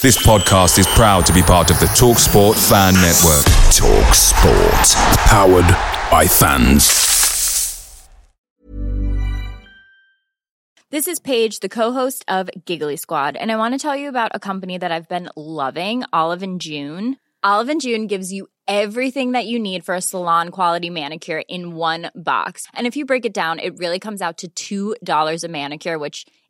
This podcast is proud to be part of the TalkSport Fan Network. TalkSport. Powered by fans. This is Paige, the co-host of Giggly Squad, and I want to tell you about a company that I've been loving, Olive and June. Olive and June gives you everything that you need for a salon quality manicure in one box. And if you break it down, it really comes out to $2 a manicure, which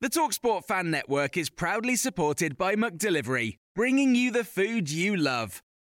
The Talksport Fan Network is proudly supported by McDelivery, bringing you the food you love.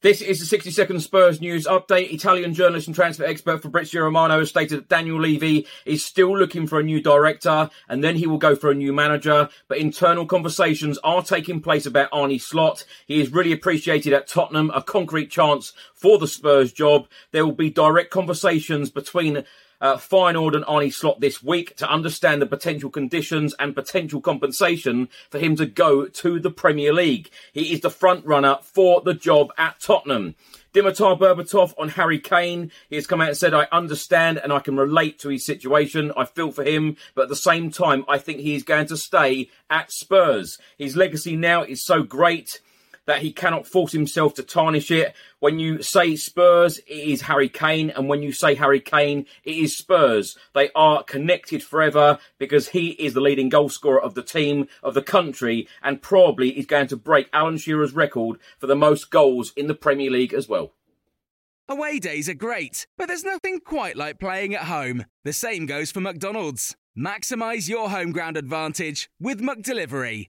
This is the 60 second Spurs news update. Italian journalist and transfer expert Fabrizio Romano has stated that Daniel Levy is still looking for a new director and then he will go for a new manager. But internal conversations are taking place about Arne Slot. He is really appreciated at Tottenham, a concrete chance for the Spurs job. There will be direct conversations between uh, Feyenoord and Arne Slot this week to understand the potential conditions and potential compensation for him to go to the Premier League. He is the front runner for the job at Tottenham. Dimitar Berbatov on Harry Kane. He has come out and said, I understand and I can relate to his situation. I feel for him, but at the same time, I think he is going to stay at Spurs. His legacy now is so great that he cannot force himself to tarnish it. When you say Spurs, it is Harry Kane, and when you say Harry Kane, it is Spurs. They are connected forever because he is the leading goal scorer of the team, of the country, and probably is going to break Alan Shearer's record for the most goals in the Premier League as well. Away days are great, but there's nothing quite like playing at home. The same goes for McDonald's. Maximize your home ground advantage with McDelivery.